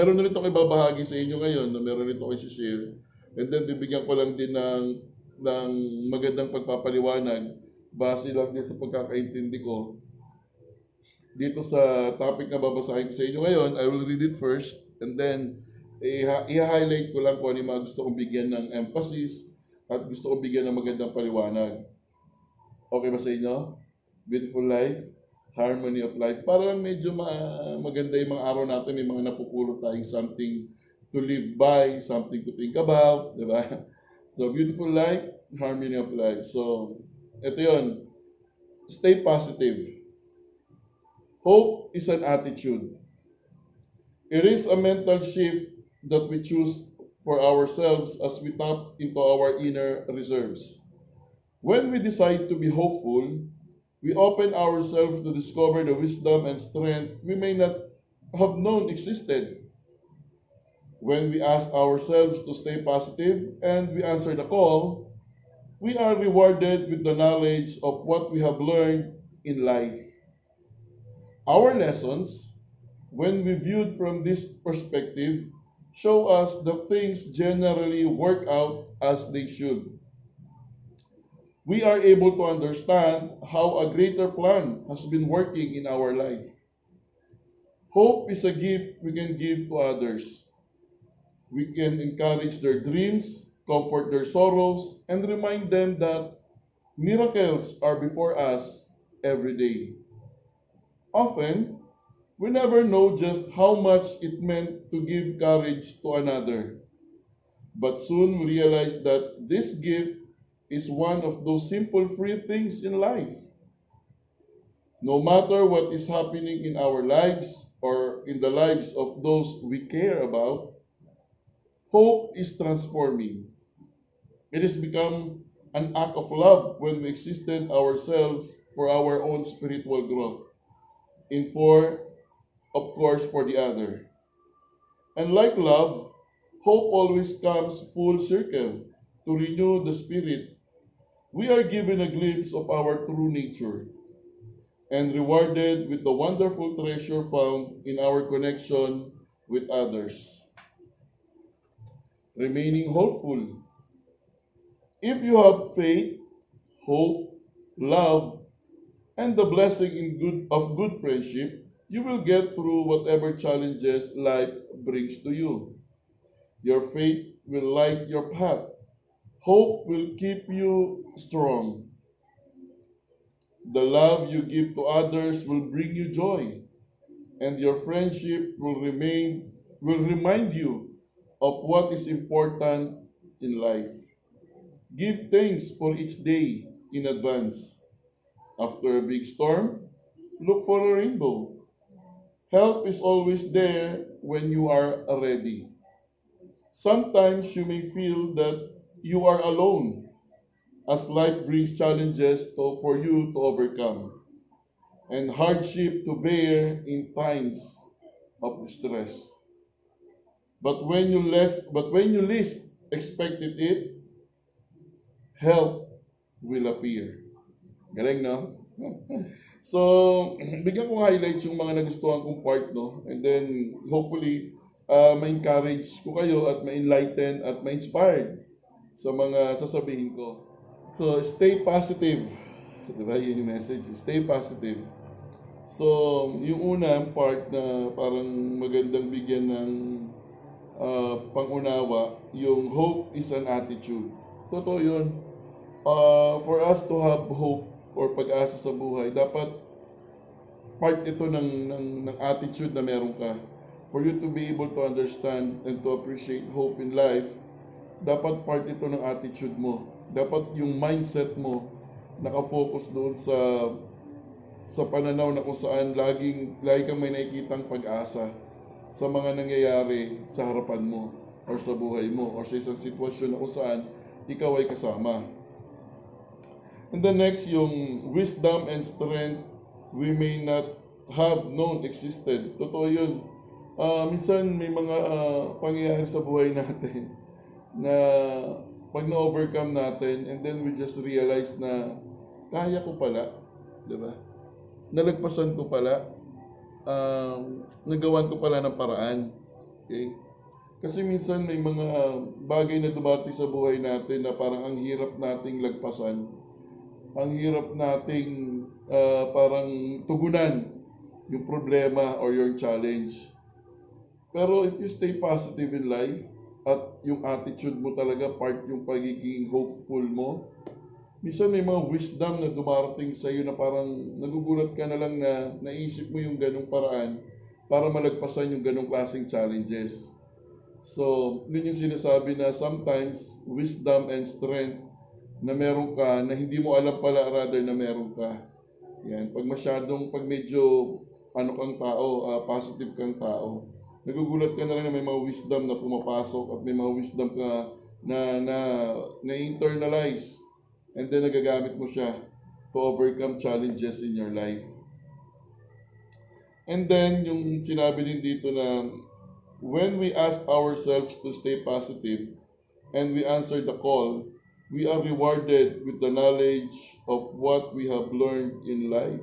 Meron na rin itong ibabahagi sa inyo ngayon na meron rin itong isi-share. And then bibigyan ko lang din ng, ng magandang pagpapaliwanag base lang din sa pagkakaintindi ko. Dito sa topic na babasahin ko sa inyo ngayon, I will read it first and then i-highlight ko lang kung ano yung mga gusto kong bigyan ng emphasis at gusto kong bigyan ng magandang paliwanag. Okay ba sa inyo? Beautiful life, harmony of life. Para lang medyo ma- maganda yung mga araw natin, may mga napupulot tayong something to live by, something to think about, di ba? So, beautiful life, harmony of life. So, ito yon. Stay positive. Hope is an attitude. It is a mental shift that we choose for ourselves as we tap into our inner reserves. When we decide to be hopeful, we open ourselves to discover the wisdom and strength we may not have known existed. When we ask ourselves to stay positive and we answer the call, we are rewarded with the knowledge of what we have learned in life. Our lessons, when we viewed from this perspective, show us that things generally work out as they should. We are able to understand how a greater plan has been working in our life. Hope is a gift we can give to others. We can encourage their dreams, comfort their sorrows, and remind them that miracles are before us every day. Often, we never know just how much it meant to give courage to another. But soon we realize that this gift is one of those simple free things in life. No matter what is happening in our lives or in the lives of those we care about, hope is transforming. It has become an act of love when we extend ourselves for our own spiritual growth, and for, of course, for the other. And like love, hope always comes full circle to renew the spirit. We are given a glimpse of our true nature and rewarded with the wonderful treasure found in our connection with others. Remaining hopeful. If you have faith, hope, love, and the blessing in good of good friendship, you will get through whatever challenges life brings to you. Your faith will light your path. Hope will keep you strong. The love you give to others will bring you joy, and your friendship will remain will remind you of what is important in life. Give thanks for each day in advance. After a big storm, look for a rainbow. Help is always there when you are ready. Sometimes you may feel that you are alone as life brings challenges to, for you to overcome and hardship to bear in times of distress. But when you less but when you least expected it, help will appear. Galing, no? so, bigyan ko highlights yung mga nagustuhan kong part, no? And then, hopefully, uh, ma-encourage ko kayo at ma-enlighten at ma-inspired sa mga sasabihin ko. So, stay positive. Diba? Yun yung message. Stay positive. So, yung una part na parang magandang bigyan ng uh, pangunawa, yung hope is an attitude. Totoo yun. Uh, for us to have hope or pag-asa sa buhay, dapat part ito ng, ng, ng attitude na meron ka. For you to be able to understand and to appreciate hope in life, dapat part ito ng attitude mo. Dapat yung mindset mo nakafocus doon sa sa pananaw na kung saan laging lagi kang may nakikitang pag-asa sa mga nangyayari sa harapan mo or sa buhay mo or sa isang sitwasyon na kung saan ikaw ay kasama. And the next, yung wisdom and strength we may not have known existed. Totoo yun. Uh, minsan may mga uh, pangyayari sa buhay natin na pag na-overcome natin and then we just realize na kaya ko pala, di ba? Nalagpasan ko pala. um, nagawan ko pala ng paraan. Okay? Kasi minsan may mga bagay na dumating sa buhay natin na parang ang hirap nating lagpasan. Ang hirap nating ah, parang tugunan yung problema or your challenge. Pero if you stay positive in life at yung attitude mo talaga part yung pagiging hopeful mo, minsan may mga wisdom na dumarating sa iyo na parang nagugulat ka na lang na naisip mo yung ganong paraan para malagpasan yung ganong klaseng challenges. So, yun yung sinasabi na sometimes wisdom and strength na meron ka na hindi mo alam pala rather na meron ka. Yan, pag masyadong, pag medyo ano kang tao, ah, positive kang tao, nagugulat ka na lang na may mga wisdom na pumapasok at may mga wisdom ka na na na internalize and then nagagamit mo siya to overcome challenges in your life. And then yung sinabi din dito na when we ask ourselves to stay positive and we answer the call, we are rewarded with the knowledge of what we have learned in life.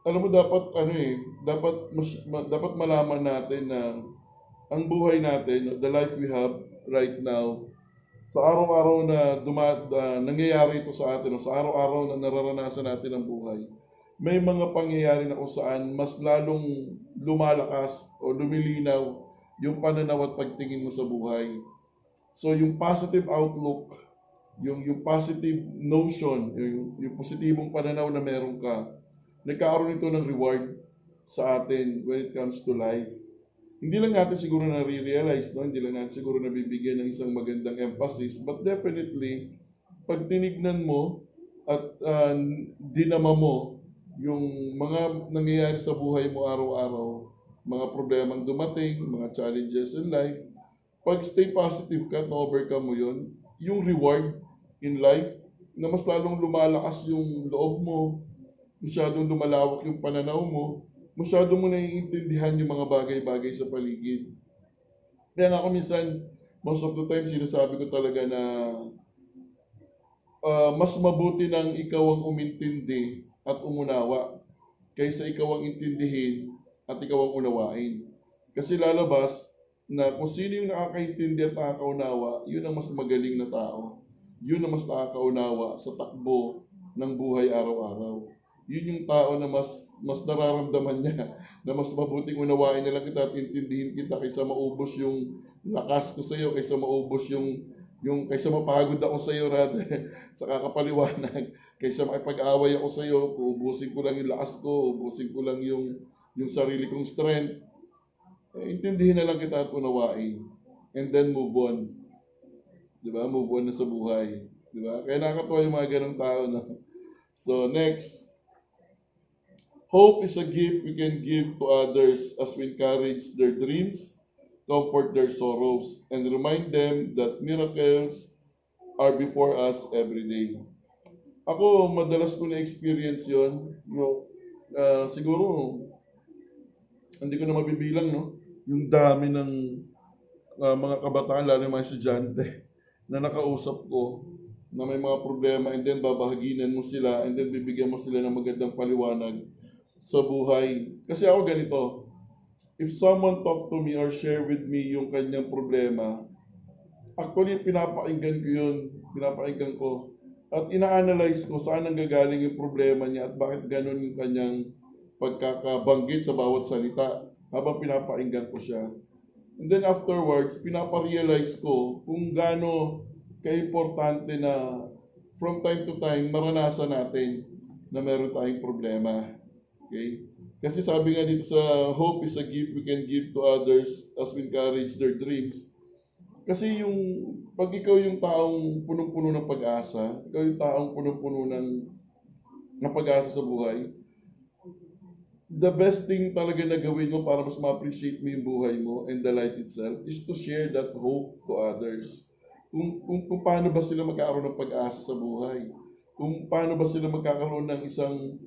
Alam mo dapat ano eh, dapat mas, ma- dapat malaman natin na ang buhay natin, the life we have right now, sa araw-araw na duma, ah, nangyayari ito sa atin, o sa araw-araw na nararanasan natin ang buhay, may mga pangyayari na kung saan mas lalong lumalakas o lumilinaw yung pananaw at pagtingin mo sa buhay. So yung positive outlook, yung yung positive notion, yung, yung positibong pananaw na meron ka, nagkakaroon ito ng reward sa atin when it comes to life. Hindi lang natin siguro na-realize, no? hindi lang natin siguro nabibigyan ng isang magandang emphasis, but definitely, pag tinignan mo at uh, dinama mo yung mga nangyayari sa buhay mo araw-araw, mga problemang dumating, mga challenges in life, pag stay positive ka at na-overcome mo yun, yung reward in life, na mas lalong lumalakas yung loob mo, masyadong lumalawak yung pananaw mo, masyado mo naiintindihan yung mga bagay-bagay sa paligid. Kaya nga ako minsan, most of the time, sinasabi ko talaga na ah, mas mabuti nang ikaw ang umintindi at umunawa kaysa ikaw ang intindihin at ikaw ang unawain. Kasi lalabas na kung sino yung nakakaintindi at nakakaunawa, yun ang mas magaling na tao. Yun ang mas nakakaunawa sa takbo ng buhay araw-araw. Yun yung tao na mas mas nararamdaman niya na mas mabuting unawain na lang kita at intindihin kita kaysa maubos yung lakas ko sa iyo, kaysa maubos yung yung kaysa mapagod ako sa iyo rather sa kakapaliwanag, kaysa makipag-away ako sa iyo, uubusin ko lang yung lakas ko, uubusin ko lang yung yung sarili kong strength. Eh, intindihin na lang kita at unawain. And then move on. Di ba? Move on na sa buhay. Di ba? Kaya nakakatuwa yung mga ganong tao na. So next, hope is a gift we can give to others as we encourage their dreams, comfort their sorrows, and remind them that miracles are before us every day. Ako, madalas ko na-experience yon no, ah, siguro, hindi ko na mabibilang, no? Yung dami ng ah, mga kabataan, lalo mga estudyante, na nakausap ko, na may mga problema, and then babahaginan mo sila, and then bibigyan mo sila ng magandang paliwanag sa buhay. Kasi ako ganito, if someone talk to me or share with me yung kanyang problema, actually pinapakinggan ko yun, pinapakinggan ko. At ina-analyze ko saan ang gagaling yung problema niya at bakit ganun yung kanyang pagkakabanggit sa bawat salita habang pinapakinggan ko siya. And then afterwards, pinaparealize ko kung gaano ka-importante na from time to time maranasan natin na meron tayong problema. Okay? Kasi sabi nga dito sa hope is a gift we can give to others as we encourage their dreams. Kasi yung pag ikaw yung taong punong-puno ng pag-asa, ikaw yung taong punong-puno ng, ng pag-asa sa buhay, the best thing talaga na gawin mo para mas ma-appreciate mo yung buhay mo and the life itself is to share that hope to others. Kung, kung, kung paano ba sila magkakaroon ng pag-asa sa buhay. Kung paano ba sila magkakaroon ng isang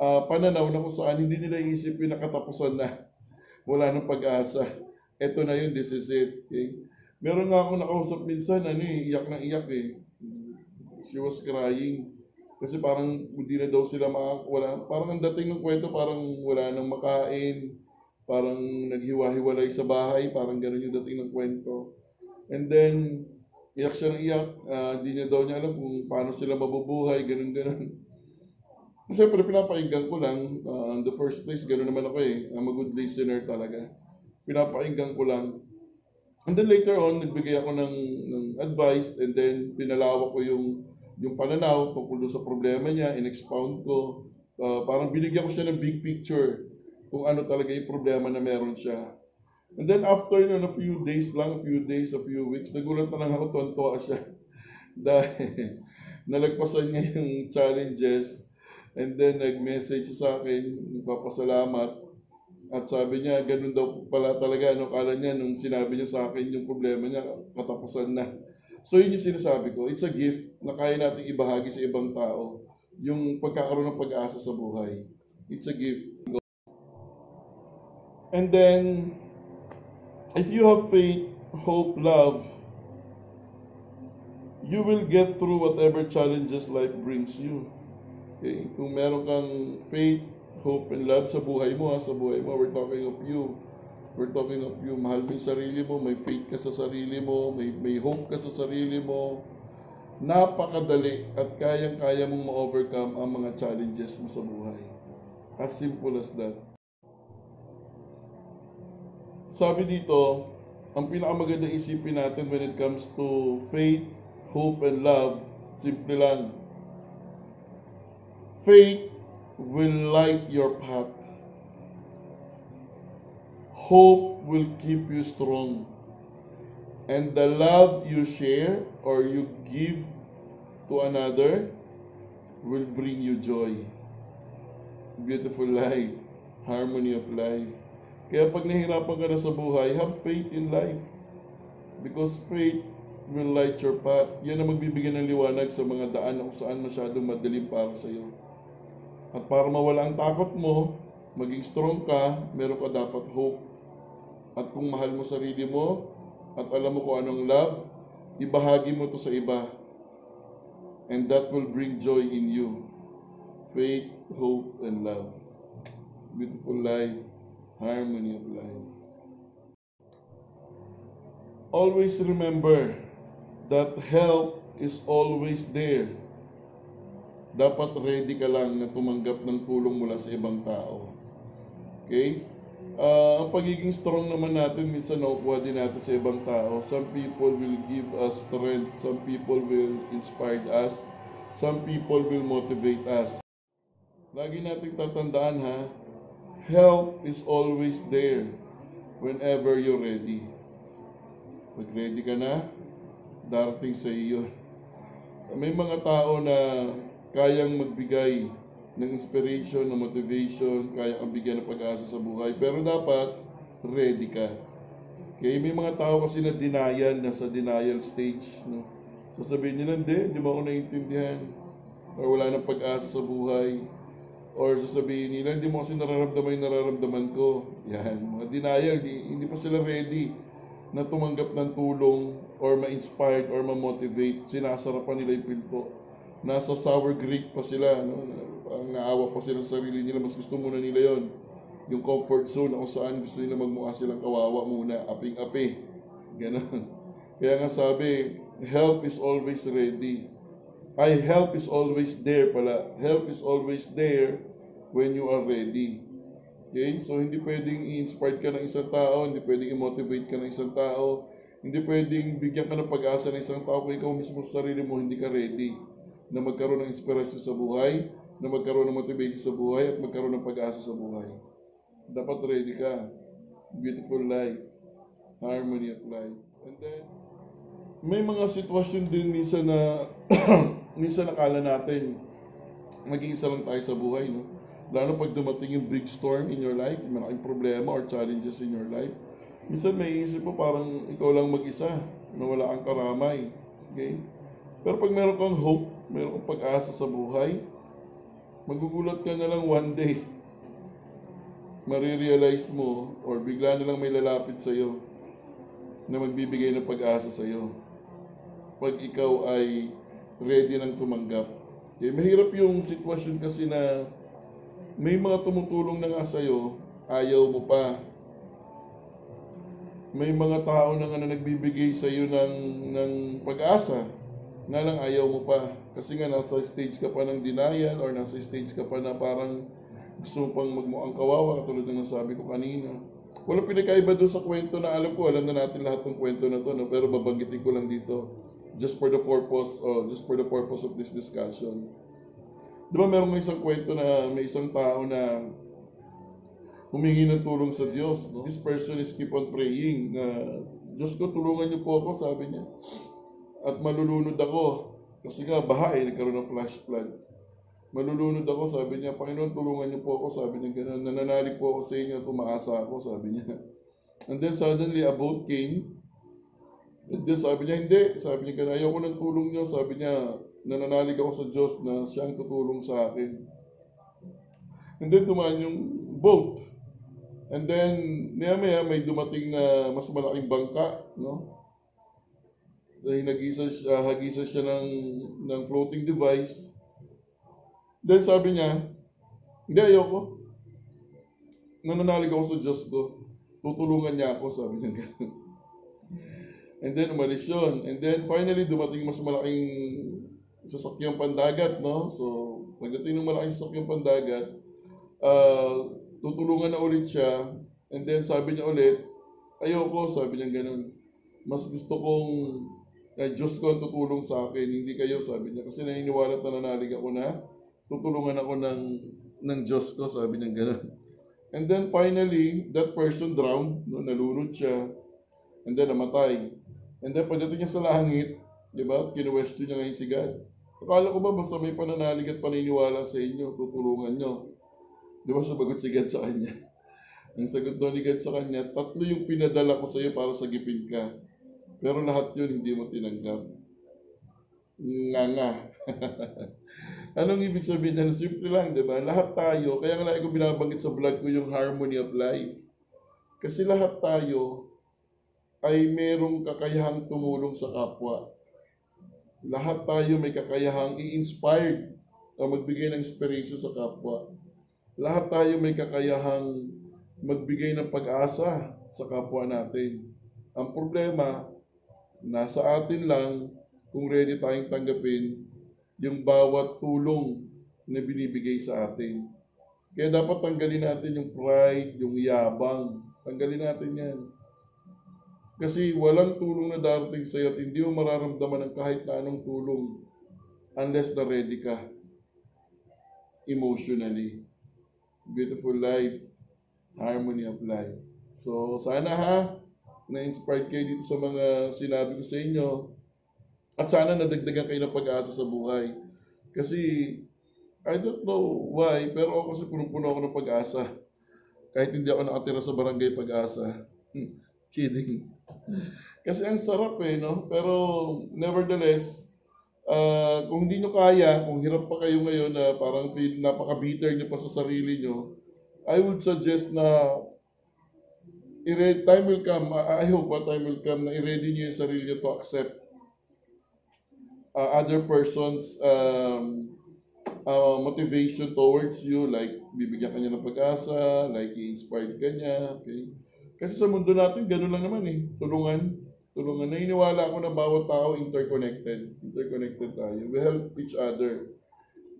ah, pananaw na kung saan hindi nila iisipin na katapusan na wala ng pag-asa. Ito na yun, this is it. Okay? Meron nga ako nakausap minsan, ano eh, iyak na iyak eh. She was crying. Kasi parang hindi na daw sila maka, wala, parang ang dating ng kwento, parang wala nang makain, parang naghiwa-hiwalay sa bahay, parang ganun yung dating ng kwento. And then, iyak siya ng iyak, ah, hindi niya daw niya alam kung paano sila mabubuhay, ganun-ganun. Siyempre, pinapakinggan ko lang. ah, in the first place, gano'n naman ako eh. I'm a good listener talaga. Pinapakinggan ko lang. And then later on, nagbigay ako ng, ng advice and then pinalawak ko yung, yung pananaw tungkol sa problema niya, in-expound ko. Ah, parang binigyan ko siya ng big picture kung ano talaga yung problema na meron siya. And then after yun, a few days lang, a few days, a few weeks, nagulat na lang ako, tuwan siya. Dahil nalagpasan niya yung challenges And then nag-message sa akin, nagpapasalamat. At sabi niya, ganun daw pala talaga. Ano, kala niya, nung sinabi niya sa akin yung problema niya, katapusan na. So yun yung sinasabi ko, it's a gift na kaya nating ibahagi sa ibang tao. Yung pagkakaroon ng pag-asa sa buhay. It's a gift. And then, if you have faith, hope, love, you will get through whatever challenges life brings you. Okay? Kung meron kang faith, hope, and love sa buhay mo, ha, sa buhay mo, we're talking of you. We're talking of you. Mahal mo yung sarili mo, may faith ka sa sarili mo, may, may hope ka sa sarili mo. Napakadali at kayang-kaya mong ma-overcome ang mga challenges mo sa buhay. As simple as that. Sabi dito, ang pinakamagandang isipin natin when it comes to faith, hope, and love, simple lang, Faith will light your path. Hope will keep you strong. And the love you share or you give to another will bring you joy. Beautiful life. Harmony of life. Kaya pag nahihirapan ka na sa buhay, have faith in life. Because faith will light your path. Yan ang magbibigay ng liwanag sa mga daan kung saan masyadong madilim para sa iyo. At para mawala ang takot mo, maging strong ka, meron ka dapat hope. At kung mahal mo sarili mo, at alam mo kung anong love, ibahagi mo to sa iba. And that will bring joy in you. Faith, hope, and love. Beautiful life, harmony of life. Always remember that help is always there dapat ready ka lang na tumanggap ng tulong mula sa ibang tao. Okay? Uh, ang pagiging strong naman natin, minsan nakukuha din natin sa ibang tao. Some people will give us strength. Some people will inspire us. Some people will motivate us. Lagi nating tatandaan ha, help is always there whenever you're ready. Pag ready ka na, darating sa iyo. May mga tao na kayang magbigay ng inspiration, ng motivation, kaya kang bigyan ng pag-asa sa buhay. Pero dapat, ready ka. Okay, may mga tao kasi na denial, nasa denial stage. No? Sasabihin nila, hindi, hindi mo ako naiintindihan. Or wala nang pag-asa sa buhay. Or sasabihin nila, hindi mo kasi nararamdaman yung nararamdaman ko. Yan, mga denial, hindi, hindi pa sila ready na tumanggap ng tulong or ma-inspired or ma-motivate. Sinasarapan nila yung pinto nasa sour grape pa sila, no? ang naawa pa sila sa sarili nila, mas gusto muna nila yon yung comfort zone kung saan gusto nila magmukha silang kawawa muna, aping-api. Ganon. Kaya nga sabi, help is always ready. Ay, help is always there pala. Help is always there when you are ready. Okay? So, hindi pwedeng i-inspire ka ng isang tao, hindi pwedeng i-motivate ka ng isang tao, hindi pwedeng bigyan ka ng pag-asa ng isang tao kung ikaw mismo sa sarili mo hindi ka ready na magkaroon ng inspirasyon sa buhay, na magkaroon ng motivation sa buhay, at magkaroon ng pag-asa sa buhay. Dapat ready ka. Beautiful life. Harmony of life. And then, may mga sitwasyon din minsan na minsan nakala natin maging isa lang tayo sa buhay, no? Lalo pag dumating yung big storm in your life, yung malaking problema or challenges in your life, minsan may isip mo parang ikaw lang mag-isa, na wala kang karamay. Okay? Pero pag meron kang hope, meron kang pag-asa sa buhay, magugulat ka na lang one day. Marirealize mo or bigla na lang may lalapit sa iyo na magbibigay ng pag-asa sa iyo. Pag ikaw ay ready nang tumanggap. Okay, mahirap yung sitwasyon kasi na may mga tumutulong na nga sa'yo, ayaw mo pa. May mga tao na nga na nagbibigay sa iyo ng, ng pag-asa, nga lang ayaw mo pa. Kasi nga nasa stage ka pa ng denial or nasa stage ka pa na parang gusto pang magmukhang kawawa, katulad ng nasabi ko kanina. Walang pinakaiba doon sa kwento na alam ko, alam na natin lahat ng kwento na to, no? pero babanggitin ko lang dito just for the purpose oh, just for the purpose of this discussion. Di ba meron isang kwento na may isang tao na humingi ng tulong sa Diyos. No? This person is keep on praying na Diyos ko, tulungan niyo po ako, sabi niya. At malulunod ako. Kasi nga, baha eh, nagkaroon ng flash flood. Malulunod ako, sabi niya, Panginoon, tulungan niyo po ako, sabi niya gano'n. Nananalig po ako sa inyo, tumaasa ako, sabi niya. And then suddenly a boat came. And then sabi niya, hindi. Sabi niya, gano'n, ayoko ng tulong niyo. Sabi niya, nananalig ako sa Diyos na siyang tutulong sa akin. And then dumaan yung boat. And then, niya may dumating na mas malaking bangka, no? Nagisa siya, hagisa siya ng, ng floating device. Then sabi niya, hindi ayoko. Nananalig ako sa Diyos ko. Tutulungan niya ako, sabi niya. And then umalis yun. And then finally dumating mas malaking sasakyang pandagat, no? So, pagdating ng malaking sasakyang pandagat, uh, tutulungan na ulit siya, and then sabi niya ulit, ayoko, sabi niya ganun. Mas gusto kong, ay Diyos ko ang tutulong sa akin, hindi kayo, sabi niya. Kasi naniniwala at nananalig ako na, tutulungan ako ng, ng Diyos ko, sabi niya ganun. And then finally, that person drowned, no, nalunod siya, and then namatay. And then pagdating niya sa langit, di ba, kinuwestiyon niya ngayon si God. Akala ko ba basta may pananalig at paniniwala sa inyo, tutulungan nyo. Di ba sumagot si God sa kanya? Ang sagot daw ni God sa kanya, tatlo yung pinadala ko sa iyo para sagipin ka. Pero lahat yun hindi mo tinanggap. Nga nga. Anong ibig sabihin na simple lang, di ba? Lahat tayo, kaya nga lagi ko binabanggit sa vlog ko yung harmony of life. Kasi lahat tayo ay merong kakayahang tumulong sa kapwa. Lahat tayo may kakayahang i-inspired o magbigay ng inspiration sa kapwa. Lahat tayo may kakayahang magbigay ng pag-asa sa kapwa natin. Ang problema, nasa atin lang kung ready tayong tanggapin yung bawat tulong na binibigay sa atin. Kaya dapat tanggalin natin yung pride, yung yabang. Tanggalin natin yan. Kasi walang tulong na darating sa iyo at hindi mo mararamdaman ng kahit na anong tulong unless na ready ka emotionally beautiful life, harmony of life. So, sana ha, na-inspired kayo dito sa mga sinabi ko sa inyo. At sana nadagdagan kayo ng pag-asa sa buhay. Kasi, I don't know why, pero ako kasi punong-puno ako ng pag-asa. Kahit hindi ako nakatira sa barangay pag-asa. Hmm, kidding. Kasi ang sarap eh, no? Pero, nevertheless, uh, kung hindi nyo kaya, kung hirap pa kayo ngayon na parang napaka-bitter nyo pa sa sarili nyo, I would suggest na i time will come, I hope a time will come na i-ready nyo yung sarili nyo to accept uh, other person's um, uh, motivation towards you, like bibigyan ka niya ng pag-asa, like i-inspire ka niya, okay? Kasi sa mundo natin, gano'n lang naman eh, tulungan tulungan. Naniniwala ako na bawat tao interconnected. Interconnected tayo. We help each other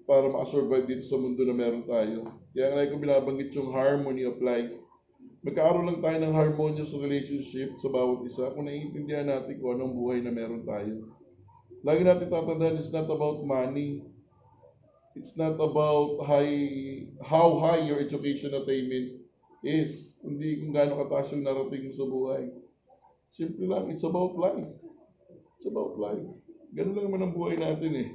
para makasurvive dito sa mundo na meron tayo. Kaya nga ko binabanggit yung harmony of life. Magkakaroon lang tayo ng harmonious relationship sa bawat isa kung naiintindihan natin kung anong buhay na meron tayo. Lagi natin tatandaan, it's not about money. It's not about high, how high your education attainment is. Hindi kung gaano kataas yung narating mo sa buhay. Simple lang, it's about life. It's about life. Ganun lang naman ang buhay natin eh.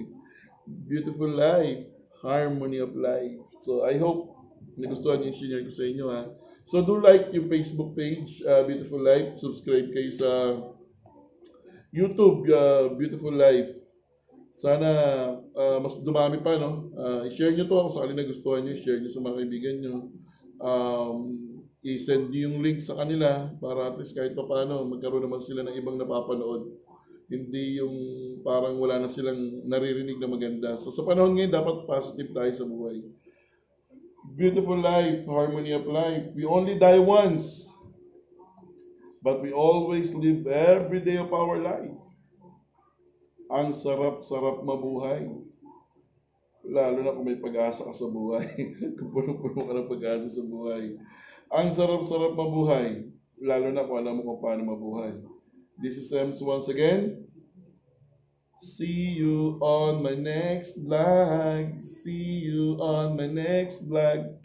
Beautiful life, harmony of life. So I hope nagustuhan yung share ko sa inyo ha. So do like yung Facebook page, uh, Beautiful Life. Subscribe kayo sa YouTube, uh, Beautiful Life. Sana uh, mas dumami pa, no? Uh, i-share nyo to kung sakali na gustuhan nyo. I-share nyo sa mga kaibigan nyo. Um, i-send nyo yung link sa kanila para at least kahit pa paano magkaroon naman sila ng ibang napapanood. Hindi yung parang wala na silang naririnig na maganda. So sa panahon ngayon, dapat positive tayo sa buhay. Beautiful life, harmony of life. We only die once. But we always live every day of our life. Ang sarap-sarap mabuhay. Lalo na kung may pag-asa ka sa buhay. kung puno-puno ka ng pag-asa sa buhay. Ang sarap-sarap mabuhay. Lalo na kung alam mo kung paano mabuhay. This is Ems once again. See you on my next vlog. See you on my next vlog.